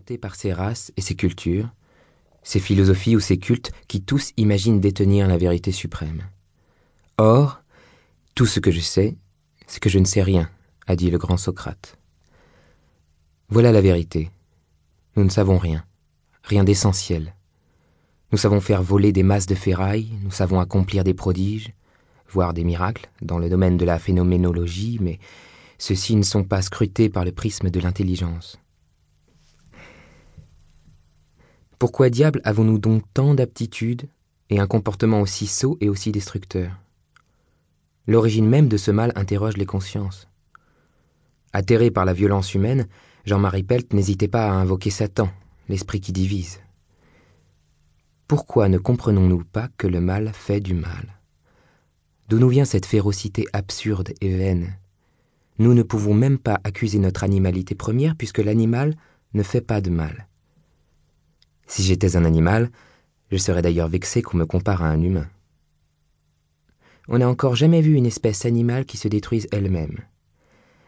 par ses races et ses cultures, ses philosophies ou ses cultes qui tous imaginent détenir la vérité suprême. Or, tout ce que je sais, c'est que je ne sais rien, a dit le grand Socrate. Voilà la vérité. Nous ne savons rien, rien d'essentiel. Nous savons faire voler des masses de ferraille, nous savons accomplir des prodiges, voir des miracles dans le domaine de la phénoménologie, mais ceux-ci ne sont pas scrutés par le prisme de l'intelligence. Pourquoi diable avons-nous donc tant d'aptitudes et un comportement aussi sot et aussi destructeur? L'origine même de ce mal interroge les consciences. Atterré par la violence humaine, Jean-Marie Pelt n'hésitait pas à invoquer Satan, l'esprit qui divise. Pourquoi ne comprenons-nous pas que le mal fait du mal? D'où nous vient cette férocité absurde et vaine? Nous ne pouvons même pas accuser notre animalité première puisque l'animal ne fait pas de mal. Si j'étais un animal, je serais d'ailleurs vexé qu'on me compare à un humain. On n'a encore jamais vu une espèce animale qui se détruise elle-même.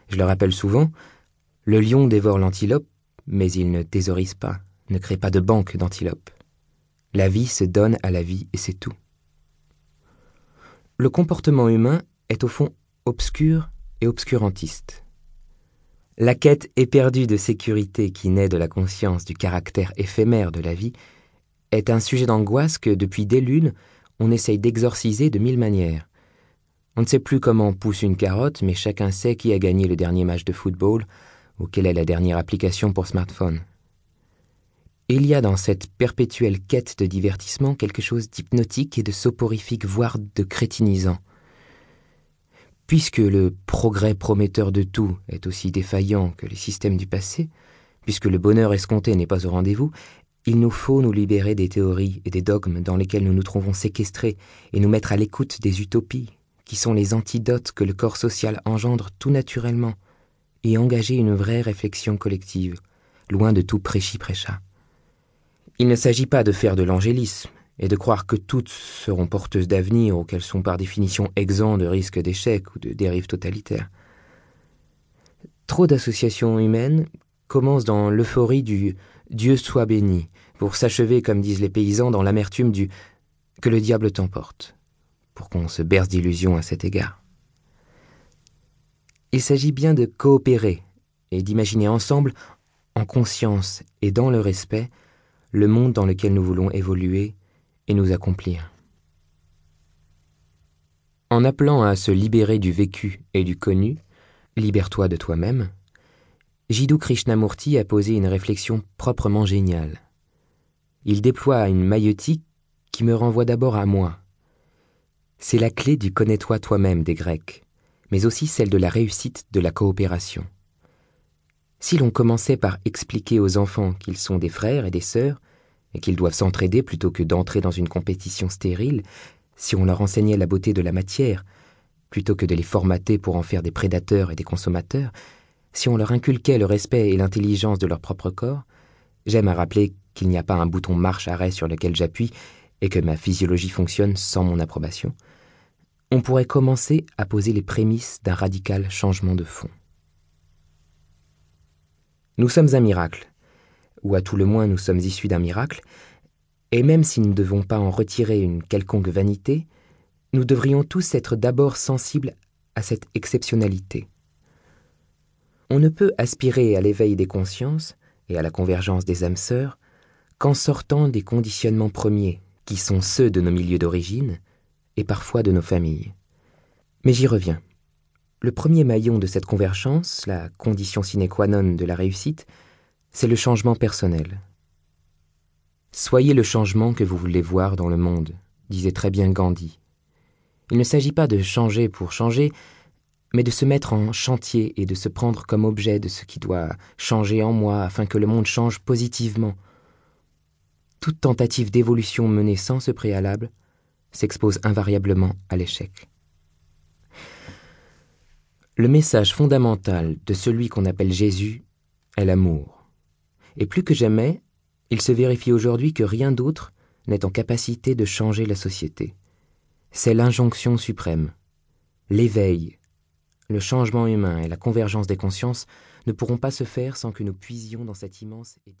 Je le rappelle souvent, le lion dévore l'antilope, mais il ne thésaurise pas, ne crée pas de banque d'antilopes. La vie se donne à la vie et c'est tout. Le comportement humain est au fond obscur et obscurantiste. La quête éperdue de sécurité qui naît de la conscience du caractère éphémère de la vie est un sujet d'angoisse que, depuis des lunes, on essaye d'exorciser de mille manières. On ne sait plus comment pousse une carotte, mais chacun sait qui a gagné le dernier match de football ou quelle est la dernière application pour smartphone. Il y a dans cette perpétuelle quête de divertissement quelque chose d'hypnotique et de soporifique, voire de crétinisant. Puisque le progrès prometteur de tout est aussi défaillant que les systèmes du passé, puisque le bonheur escompté n'est pas au rendez-vous, il nous faut nous libérer des théories et des dogmes dans lesquels nous nous trouvons séquestrés et nous mettre à l'écoute des utopies, qui sont les antidotes que le corps social engendre tout naturellement, et engager une vraie réflexion collective, loin de tout prêchi-prêcha. Il ne s'agit pas de faire de l'angélisme, et de croire que toutes seront porteuses d'avenir ou qu'elles sont par définition exemptes de risques d'échec ou de dérives totalitaires. Trop d'associations humaines commencent dans l'euphorie du Dieu soit béni, pour s'achever, comme disent les paysans, dans l'amertume du que le diable t'emporte, pour qu'on se berce d'illusions à cet égard. Il s'agit bien de coopérer et d'imaginer ensemble, en conscience et dans le respect, le monde dans lequel nous voulons évoluer et nous accomplir. En appelant à se libérer du vécu et du connu, libère-toi de toi-même, Jiddu Krishnamurti a posé une réflexion proprement géniale. Il déploie une maïeutique qui me renvoie d'abord à moi. C'est la clé du connais-toi toi-même des Grecs, mais aussi celle de la réussite de la coopération. Si l'on commençait par expliquer aux enfants qu'ils sont des frères et des sœurs, et qu'ils doivent s'entraider plutôt que d'entrer dans une compétition stérile, si on leur enseignait la beauté de la matière, plutôt que de les formater pour en faire des prédateurs et des consommateurs, si on leur inculquait le respect et l'intelligence de leur propre corps, j'aime à rappeler qu'il n'y a pas un bouton marche-arrêt sur lequel j'appuie et que ma physiologie fonctionne sans mon approbation, on pourrait commencer à poser les prémices d'un radical changement de fond. Nous sommes un miracle, ou à tout le moins nous sommes issus d'un miracle, et même si nous ne devons pas en retirer une quelconque vanité, nous devrions tous être d'abord sensibles à cette exceptionnalité. On ne peut aspirer à l'éveil des consciences et à la convergence des âmes sœurs qu'en sortant des conditionnements premiers, qui sont ceux de nos milieux d'origine et parfois de nos familles. Mais j'y reviens. Le premier maillon de cette convergence, la condition sine qua non de la réussite, c'est le changement personnel. Soyez le changement que vous voulez voir dans le monde, disait très bien Gandhi. Il ne s'agit pas de changer pour changer, mais de se mettre en chantier et de se prendre comme objet de ce qui doit changer en moi afin que le monde change positivement. Toute tentative d'évolution menée sans ce préalable s'expose invariablement à l'échec. Le message fondamental de celui qu'on appelle Jésus est l'amour. Et plus que jamais, il se vérifie aujourd'hui que rien d'autre n'est en capacité de changer la société. C'est l'injonction suprême. L'éveil, le changement humain et la convergence des consciences ne pourront pas se faire sans que nous puisions dans cette immense et